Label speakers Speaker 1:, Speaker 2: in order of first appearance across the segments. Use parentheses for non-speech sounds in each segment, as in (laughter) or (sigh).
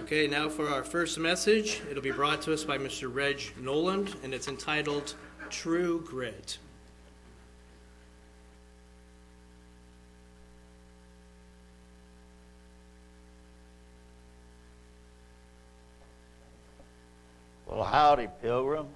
Speaker 1: Okay, now for our first message. It'll be brought to us by Mr. Reg Noland, and it's entitled True Grit.
Speaker 2: Well, howdy, pilgrims.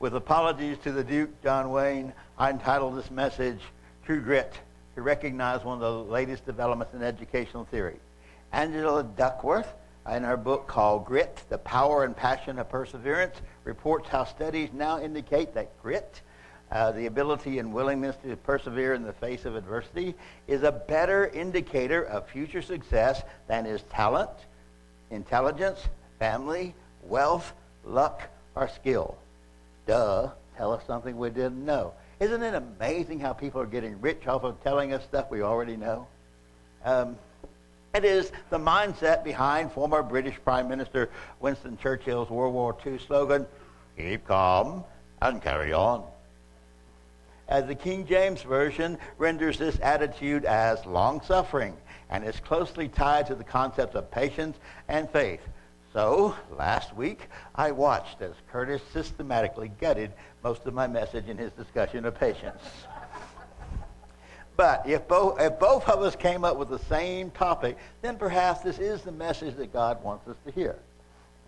Speaker 2: With apologies to the Duke, John Wayne, I entitled this message True Grit to recognize one of the latest developments in educational theory. Angela Duckworth, in her book called Grit, The Power and Passion of Perseverance, reports how studies now indicate that grit, uh, the ability and willingness to persevere in the face of adversity, is a better indicator of future success than is talent, intelligence, family, wealth, luck, or skill. Duh, tell us something we didn't know. Isn't it amazing how people are getting rich off of telling us stuff we already know? Um, it is the mindset behind former British Prime Minister Winston Churchill's World War II slogan, keep calm and carry on. As the King James Version renders this attitude as long suffering and is closely tied to the concepts of patience and faith. So, last week, I watched as Curtis systematically gutted most of my message in his discussion of patience. but if both, if both of us came up with the same topic, then perhaps this is the message that God wants us to hear.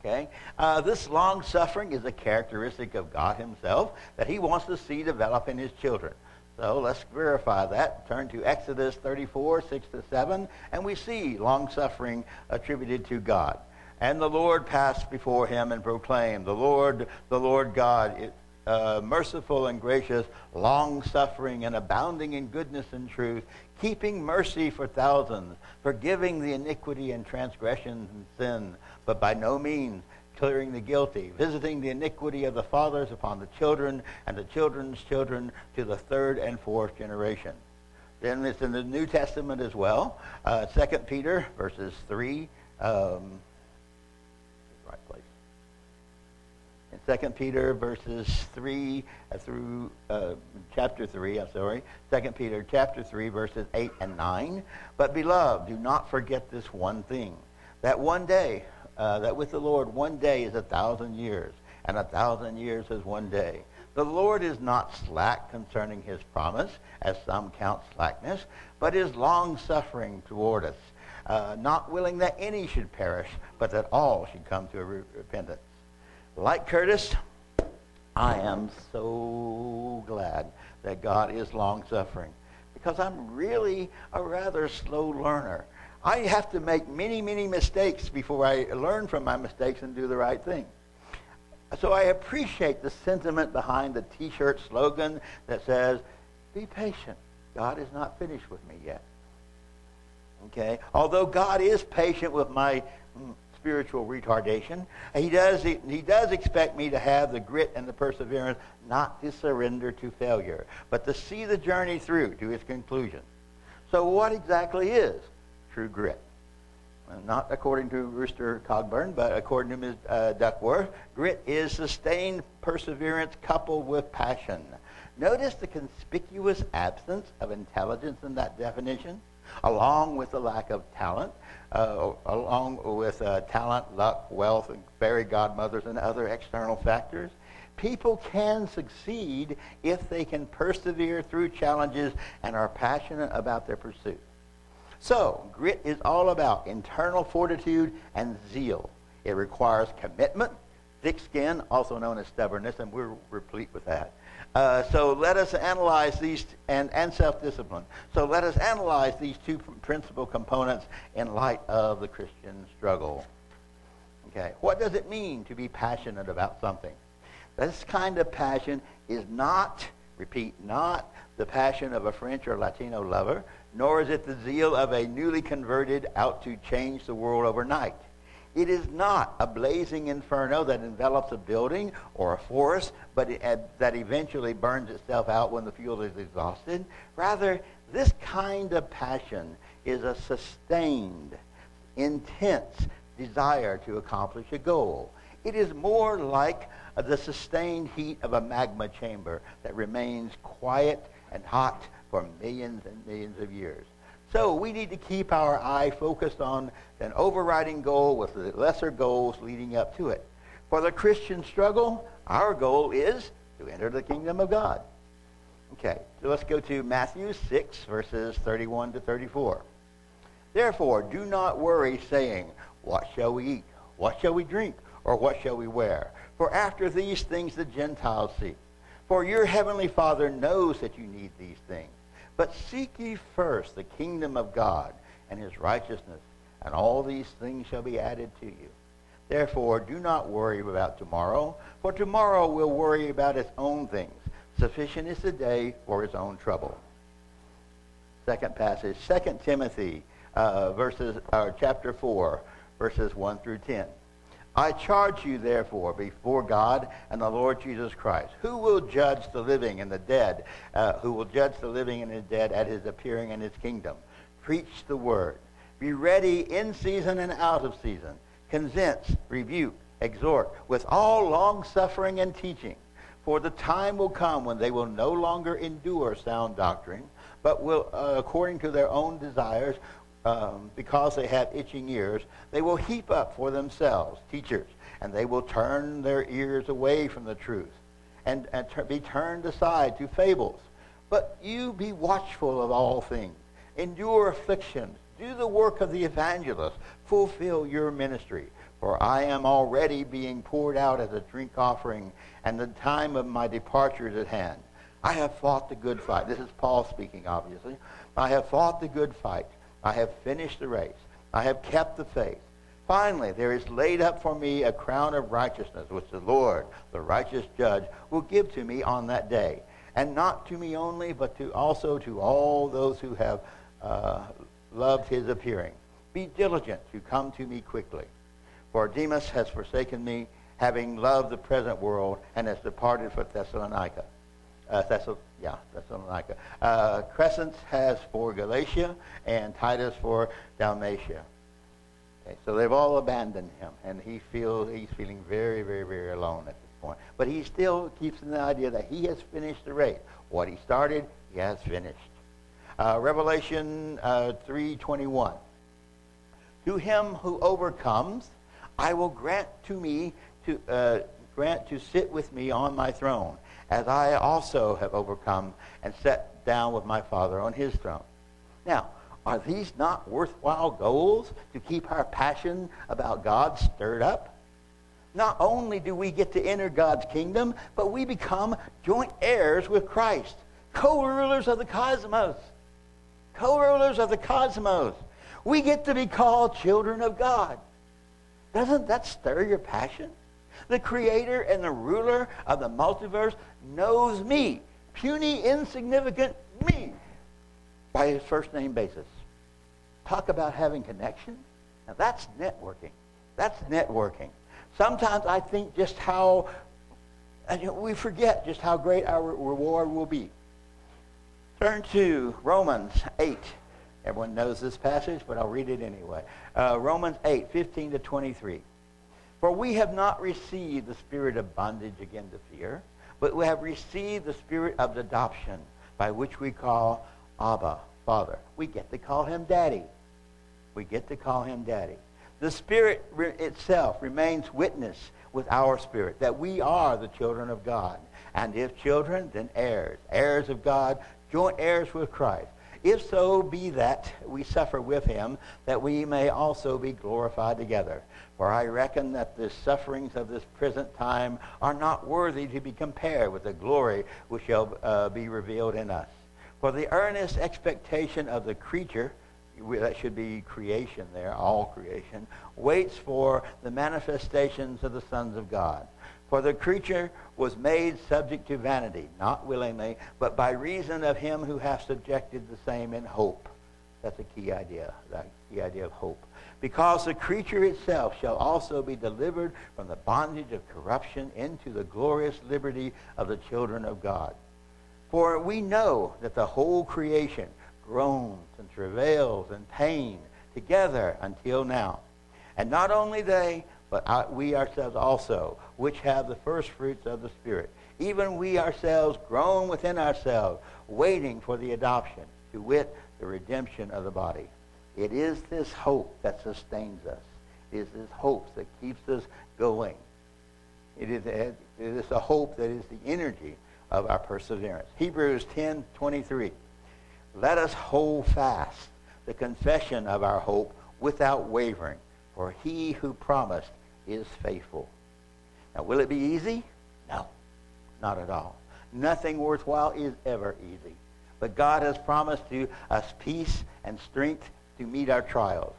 Speaker 2: Okay? Uh, this long suffering is a characteristic of God Himself that He wants to see develop in His children. So let's verify that. Turn to Exodus 34, 6 to 7, and we see long suffering attributed to God. And the Lord passed before him and proclaimed, The Lord, the Lord God, uh, merciful and gracious, long suffering and abounding in goodness and truth, keeping mercy for thousands, forgiving the iniquity and transgression and sin, but by no means clearing the guilty, visiting the iniquity of the fathers upon the children and the children's children to the third and fourth generation. Then it's in the New Testament as well. Uh, 2 Peter verses 3. Um, right place. In 2 Peter verses 3 uh, through uh, chapter 3, I'm sorry. 2 Peter chapter 3 verses 8 and 9. But beloved, do not forget this one thing, that one day uh, that with the Lord one day is a thousand years, and a thousand years is one day. The Lord is not slack concerning his promise, as some count slackness, but is long suffering toward us, uh, not willing that any should perish, but that all should come to repentance. Like Curtis, I am so glad that God is long suffering because I'm really a rather slow learner. I have to make many, many mistakes before I learn from my mistakes and do the right thing. So I appreciate the sentiment behind the t shirt slogan that says, Be patient. God is not finished with me yet. Okay? Although God is patient with my mm, spiritual retardation, he does, he, he does expect me to have the grit and the perseverance not to surrender to failure, but to see the journey through to its conclusion. So, what exactly is true grit. Not according to Rooster Cogburn, but according to Ms. Uh, Duckworth, grit is sustained perseverance coupled with passion. Notice the conspicuous absence of intelligence in that definition, along with the lack of talent, uh, along with uh, talent, luck, wealth, and fairy godmothers, and other external factors. People can succeed if they can persevere through challenges and are passionate about their pursuit. So, grit is all about internal fortitude and zeal. It requires commitment, thick skin, also known as stubbornness, and we're replete with that. Uh, so let us analyze these, and, and self-discipline. So let us analyze these two principal components in light of the Christian struggle. Okay, what does it mean to be passionate about something? This kind of passion is not, repeat, not the passion of a French or Latino lover, nor is it the zeal of a newly converted out to change the world overnight. It is not a blazing inferno that envelops a building or a forest, but it, uh, that eventually burns itself out when the fuel is exhausted. Rather, this kind of passion is a sustained, intense desire to accomplish a goal. It is more like the sustained heat of a magma chamber that remains quiet and hot for millions and millions of years. So we need to keep our eye focused on an overriding goal with the lesser goals leading up to it. For the Christian struggle, our goal is to enter the kingdom of God. Okay, so let's go to Matthew 6, verses 31 to 34. Therefore, do not worry, saying, What shall we eat? What shall we drink? Or what shall we wear? For after these things the Gentiles seek. For your heavenly Father knows that you need these things. But seek ye first the kingdom of God and his righteousness, and all these things shall be added to you. Therefore, do not worry about tomorrow, for tomorrow will worry about its own things. Sufficient is the day for its own trouble. Second passage, 2 Timothy uh, verses, uh, chapter 4, verses 1 through 10. I charge you, therefore, before God and the Lord Jesus Christ, who will judge the living and the dead, uh, who will judge the living and the dead at his appearing in his kingdom. Preach the word. Be ready in season and out of season. Convince, rebuke, exhort, with all long suffering and teaching. For the time will come when they will no longer endure sound doctrine, but will, uh, according to their own desires, um, because they have itching ears, they will heap up for themselves teachers, and they will turn their ears away from the truth and, and ter- be turned aside to fables. But you be watchful of all things, endure afflictions, do the work of the evangelist, fulfill your ministry. For I am already being poured out as a drink offering, and the time of my departure is at hand. I have fought the good fight. This is Paul speaking, obviously. I have fought the good fight. I have finished the race. I have kept the faith. Finally, there is laid up for me a crown of righteousness, which the Lord, the righteous judge, will give to me on that day. And not to me only, but to also to all those who have uh, loved his appearing. Be diligent to come to me quickly. For Demas has forsaken me, having loved the present world, and has departed for Thessalonica uh, Thessal- yeah, Thessalonica. Uh, Crescens has for Galatia, and Titus for Dalmatia. Okay, so they've all abandoned him, and he feels he's feeling very, very, very alone at this point. But he still keeps in the idea that he has finished the race. What he started, he has finished. Uh, Revelation uh, 3:21. To him who overcomes, I will grant to me to uh, grant to sit with me on my throne as I also have overcome and sat down with my Father on his throne. Now, are these not worthwhile goals to keep our passion about God stirred up? Not only do we get to enter God's kingdom, but we become joint heirs with Christ, co rulers of the cosmos. Co rulers of the cosmos. We get to be called children of God. Doesn't that stir your passion? The creator and the ruler of the multiverse knows me, puny, insignificant me, by his first name basis. Talk about having connection. Now that's networking. That's networking. Sometimes I think just how, we forget just how great our reward will be. Turn to Romans 8. Everyone knows this passage, but I'll read it anyway. Uh, Romans 8, 15 to 23. For we have not received the spirit of bondage again to fear, but we have received the spirit of adoption, by which we call Abba, Father. We get to call him Daddy. We get to call him Daddy. The Spirit re- itself remains witness with our spirit that we are the children of God. And if children, then heirs, heirs of God, joint heirs with Christ. If so be that we suffer with him, that we may also be glorified together. For I reckon that the sufferings of this present time are not worthy to be compared with the glory which shall uh, be revealed in us. For the earnest expectation of the creature, that should be creation there, all creation, waits for the manifestations of the sons of God. For the creature was made subject to vanity, not willingly, but by reason of him who hath subjected the same in hope. That's a key idea, that key idea of hope. Because the creature itself shall also be delivered from the bondage of corruption into the glorious liberty of the children of God. For we know that the whole creation groans and travails and pain together until now. And not only they, but we ourselves also, which have the first fruits of the Spirit, even we ourselves groan within ourselves, waiting for the adoption, to wit, the redemption of the body. It is this hope that sustains us. It is this hope that keeps us going. It is, it is a hope that is the energy of our perseverance. Hebrews 10 23. Let us hold fast the confession of our hope without wavering, for he who promised is faithful. Now, will it be easy? No, not at all. Nothing worthwhile is ever easy. But God has promised to us peace and strength to meet our trials.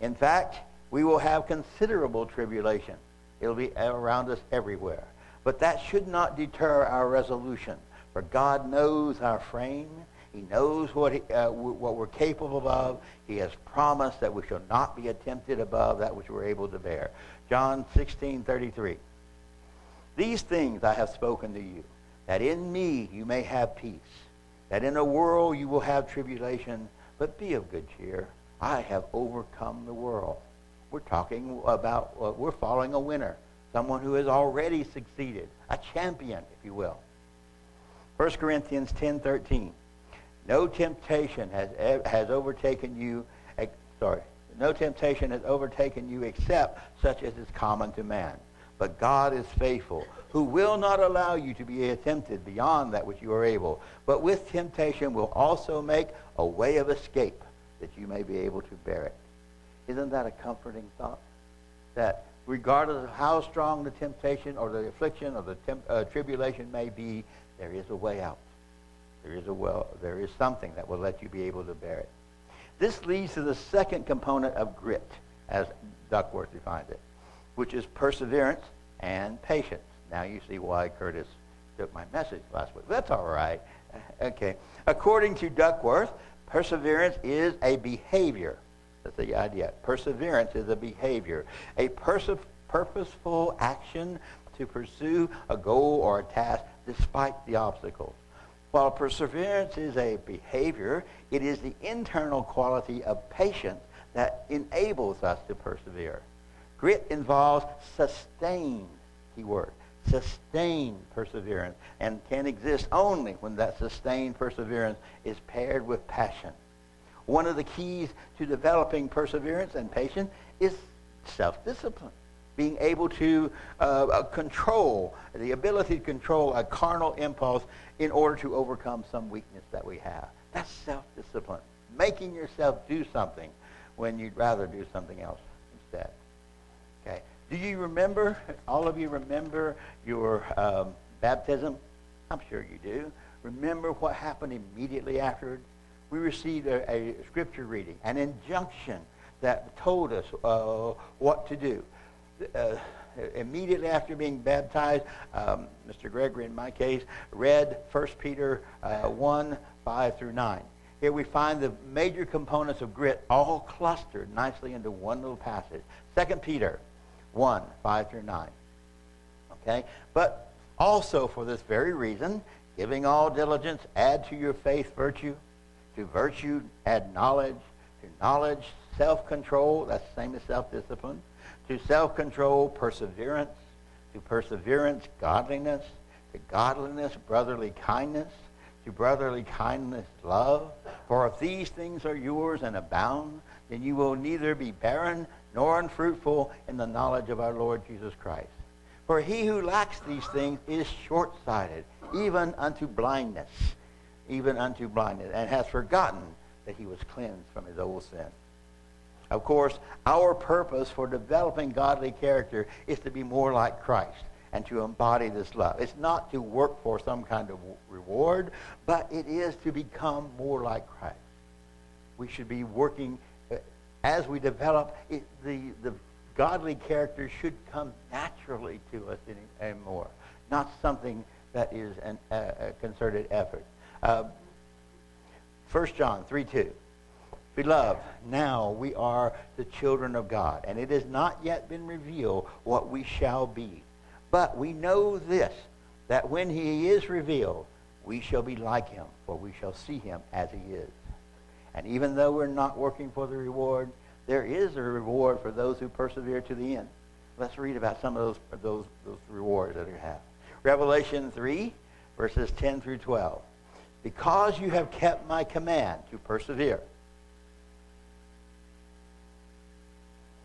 Speaker 2: In fact, we will have considerable tribulation. It'll be around us everywhere. But that should not deter our resolution, for God knows our frame. He knows what, he, uh, what we're capable of. He has promised that we shall not be tempted above that which we're able to bear. John 16, 33. These things I have spoken to you, that in me you may have peace, that in the world you will have tribulation, but be of good cheer. I have overcome the world. We're talking about, uh, we're following a winner, someone who has already succeeded, a champion, if you will. 1 Corinthians 10 13. No temptation has, has overtaken you, sorry, no temptation has overtaken you except such as is common to man. But God is faithful, who will not allow you to be tempted beyond that which you are able, but with temptation will also make a way of escape that you may be able to bear it. Isn't that a comforting thought? That regardless of how strong the temptation or the affliction or the temp, uh, tribulation may be, there is a way out. There is a well, there is something that will let you be able to bear it. This leads to the second component of grit, as Duckworth defines it, which is perseverance and patience. Now you see why Curtis took my message last week. That's all right. (laughs) Okay. According to Duckworth, perseverance is a behavior. That's the idea. Perseverance is a behavior, a perse- purposeful action to pursue a goal or a task despite the obstacles. While perseverance is a behavior, it is the internal quality of patience that enables us to persevere. Grit involves sustained, keyword, sustained perseverance, and can exist only when that sustained perseverance is paired with passion. One of the keys to developing perseverance and patience is self-discipline being able to uh, uh, control, the ability to control a carnal impulse in order to overcome some weakness that we have. That's self-discipline. Making yourself do something when you'd rather do something else instead. Okay. Do you remember, all of you remember your um, baptism? I'm sure you do. Remember what happened immediately afterward? We received a, a scripture reading, an injunction that told us uh, what to do uh, immediately after being baptized, um, Mr. Gregory, in my case, read 1 Peter uh, 1 5 through 9. Here we find the major components of grit all clustered nicely into one little passage. 2 Peter 1 5 through 9. Okay? But also for this very reason, giving all diligence, add to your faith virtue. To virtue, add knowledge. To knowledge, self control. That's the same as self discipline to self-control, perseverance, to perseverance, godliness, to godliness, brotherly kindness, to brotherly kindness, love. For if these things are yours and abound, then you will neither be barren nor unfruitful in the knowledge of our Lord Jesus Christ. For he who lacks these things is short-sighted, even unto blindness, even unto blindness, and has forgotten that he was cleansed from his old sin. Of course, our purpose for developing godly character is to be more like Christ and to embody this love. It's not to work for some kind of reward, but it is to become more like Christ. We should be working as we develop it, the the godly character should come naturally to us anymore, not something that is an, a concerted effort. Uh, 1 John 3 2. Beloved, now we are the children of God, and it has not yet been revealed what we shall be. But we know this, that when he is revealed, we shall be like him, for we shall see him as he is. And even though we're not working for the reward, there is a reward for those who persevere to the end. Let's read about some of those, those, those rewards that we have. Revelation 3, verses 10 through 12. because you have kept my command to persevere.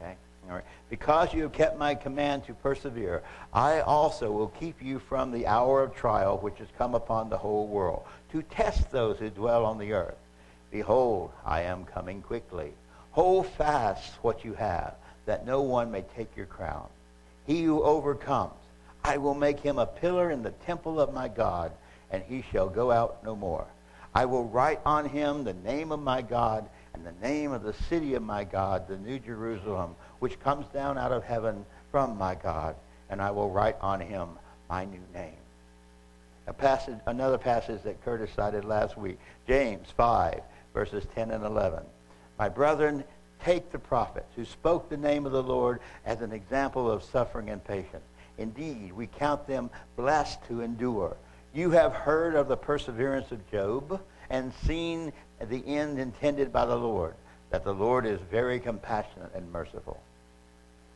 Speaker 2: Okay? All right. Because you have kept my command to persevere, I also will keep you from the hour of trial which has come upon the whole world, to test those who dwell on the earth. Behold, I am coming quickly. Hold fast what you have, that no one may take your crown. He who overcomes, I will make him a pillar in the temple of my God, and he shall go out no more. I will write on him the name of my God and the name of the city of my God, the New Jerusalem, which comes down out of heaven from my God, and I will write on him my new name. A passage, another passage that Curtis cited last week, James 5, verses 10 and 11. My brethren, take the prophets who spoke the name of the Lord as an example of suffering and patience. Indeed, we count them blessed to endure. You have heard of the perseverance of Job and seen the end intended by the Lord, that the Lord is very compassionate and merciful.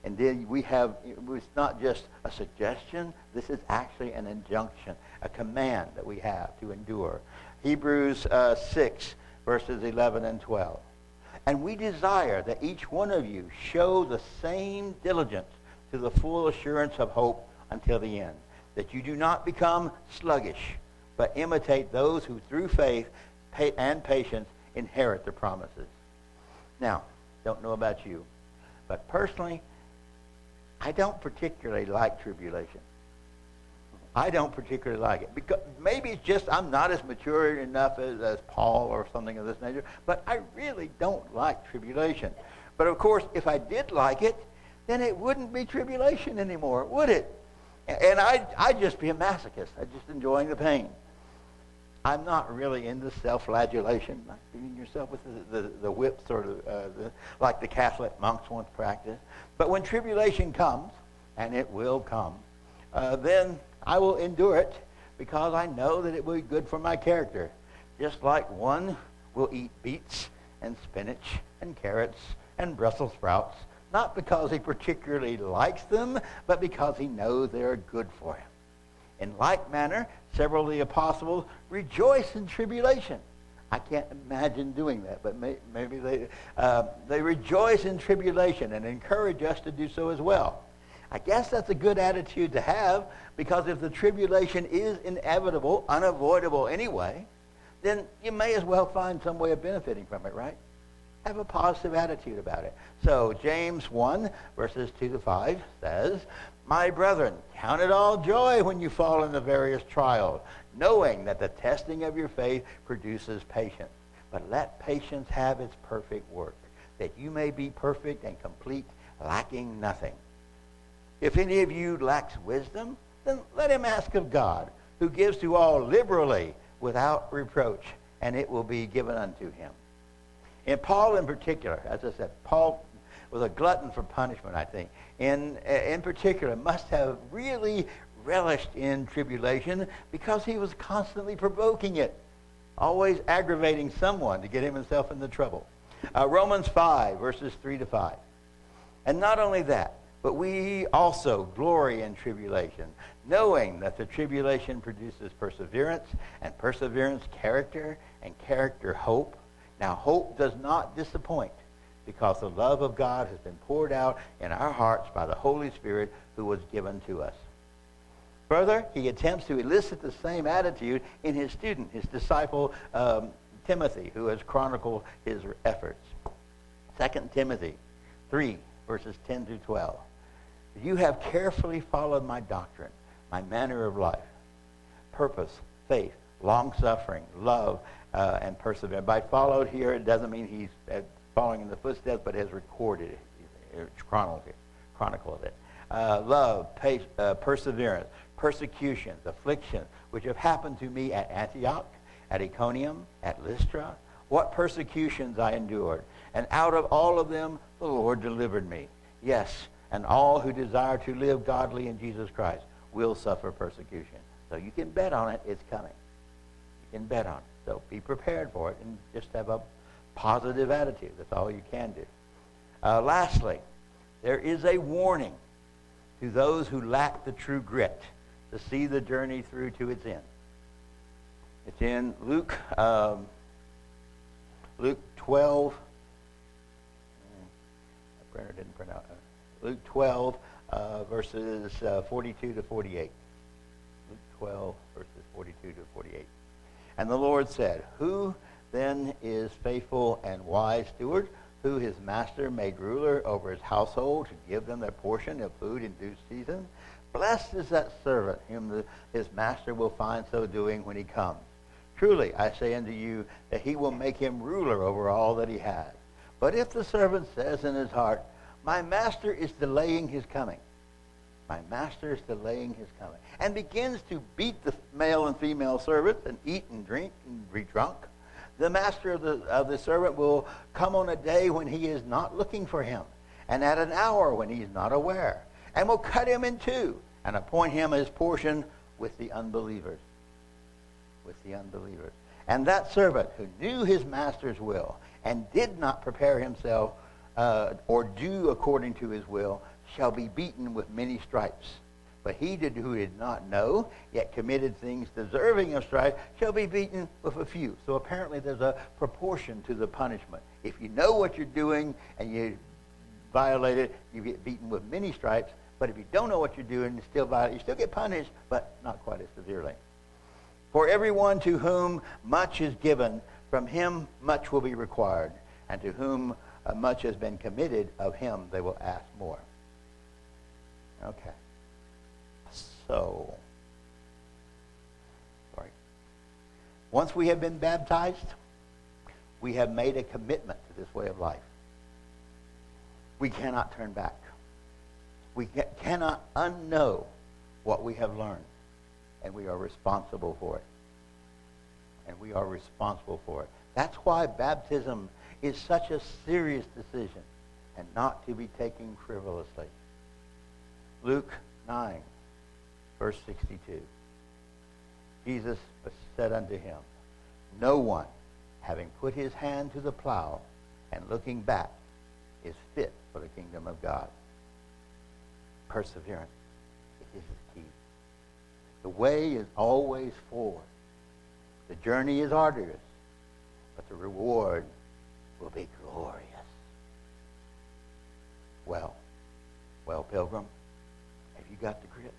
Speaker 2: And then we have, it's not just a suggestion, this is actually an injunction, a command that we have to endure. Hebrews uh, 6, verses 11 and 12. And we desire that each one of you show the same diligence to the full assurance of hope until the end, that you do not become sluggish, but imitate those who through faith and patience inherit the promises. Now, don't know about you, but personally, I don't particularly like tribulation. I don't particularly like it. Because maybe it's just I'm not as mature enough as, as Paul or something of this nature, but I really don't like tribulation. But of course, if I did like it, then it wouldn't be tribulation anymore, would it? And I'd, I'd just be a masochist. I'd just enjoying the pain. I'm not really into self-flagellation, like beating yourself with the, the, the whip, sort of, uh, the, like the Catholic monks once practiced. But when tribulation comes, and it will come, uh, then I will endure it because I know that it will be good for my character. Just like one will eat beets and spinach and carrots and Brussels sprouts, not because he particularly likes them, but because he knows they are good for him. In like manner, several of the apostles rejoice in tribulation. I can't imagine doing that, but may, maybe they, uh, they rejoice in tribulation and encourage us to do so as well. I guess that's a good attitude to have because if the tribulation is inevitable, unavoidable anyway, then you may as well find some way of benefiting from it, right? Have a positive attitude about it. So James 1, verses 2 to 5 says, My brethren, count it all joy when you fall into various trials, knowing that the testing of your faith produces patience. But let patience have its perfect work, that you may be perfect and complete, lacking nothing. If any of you lacks wisdom, then let him ask of God, who gives to all liberally without reproach, and it will be given unto him. And Paul in particular, as I said, Paul was a glutton for punishment, I think. In, in particular, must have really relished in tribulation because he was constantly provoking it, always aggravating someone to get himself into trouble. Uh, Romans 5, verses 3 to 5. And not only that, but we also glory in tribulation, knowing that the tribulation produces perseverance, and perseverance, character, and character, hope. Now, hope does not disappoint because the love of God has been poured out in our hearts by the Holy Spirit who was given to us. Further, he attempts to elicit the same attitude in his student, his disciple um, Timothy, who has chronicled his efforts. 2 Timothy 3, verses 10 through 12. You have carefully followed my doctrine, my manner of life, purpose, faith, long suffering, love, uh, and perseverance. By followed here, it doesn't mean he's uh, following in the footsteps, but has recorded it, it's chronicled. Chronicled it. Uh, love, pace, uh, perseverance, persecutions, afflictions, which have happened to me at Antioch, at Iconium, at Lystra. What persecutions I endured. And out of all of them, the Lord delivered me. Yes, and all who desire to live godly in Jesus Christ will suffer persecution. So you can bet on it, it's coming. You can bet on it. So be prepared for it and just have a positive attitude. That's all you can do. Uh, lastly, there is a warning to those who lack the true grit to see the journey through to its end. It's in Luke, um, Luke 12. My printer didn't print out. Luke 12, uh, verses uh, 42 to 48. Luke 12, verses 42 to 48. And the Lord said, Who then is faithful and wise steward, who his master made ruler over his household to give them their portion of food in due season? Blessed is that servant whom the, his master will find so doing when he comes. Truly, I say unto you that he will make him ruler over all that he has. But if the servant says in his heart, My master is delaying his coming, my master is delaying his coming, and begins to beat the male and female servants and eat and drink and be drunk, the master of the, of the servant will come on a day when he is not looking for him, and at an hour when he is not aware, and will cut him in two, and appoint him his portion with the unbelievers. With the unbelievers. And that servant who knew his master's will and did not prepare himself uh, or do according to his will shall be beaten with many stripes. But he did, who did not know, yet committed things deserving of strife, shall be beaten with a few. So apparently there's a proportion to the punishment. If you know what you're doing and you violate it, you get beaten with many stripes. But if you don't know what you're doing, you still violate, you still get punished, but not quite as severely. For everyone to whom much is given, from him much will be required, and to whom Uh, much has been committed, of him they will ask more. Okay. So, sorry. Once we have been baptized, we have made a commitment to this way of life. We cannot turn back. We cannot unknow what we have learned, and we are responsible for it. And we are responsible for it. That's why baptism is such a serious decision and not to be taken frivolously. Luke 9 verse 62. Jesus said unto him, No one, having put his hand to the plow and looking back, is fit for the kingdom of God. Perseverance. Is the key. The way is always forward. The journey is arduous, but the reward will be glorious. Well, well, Pilgrim, have you got the grit?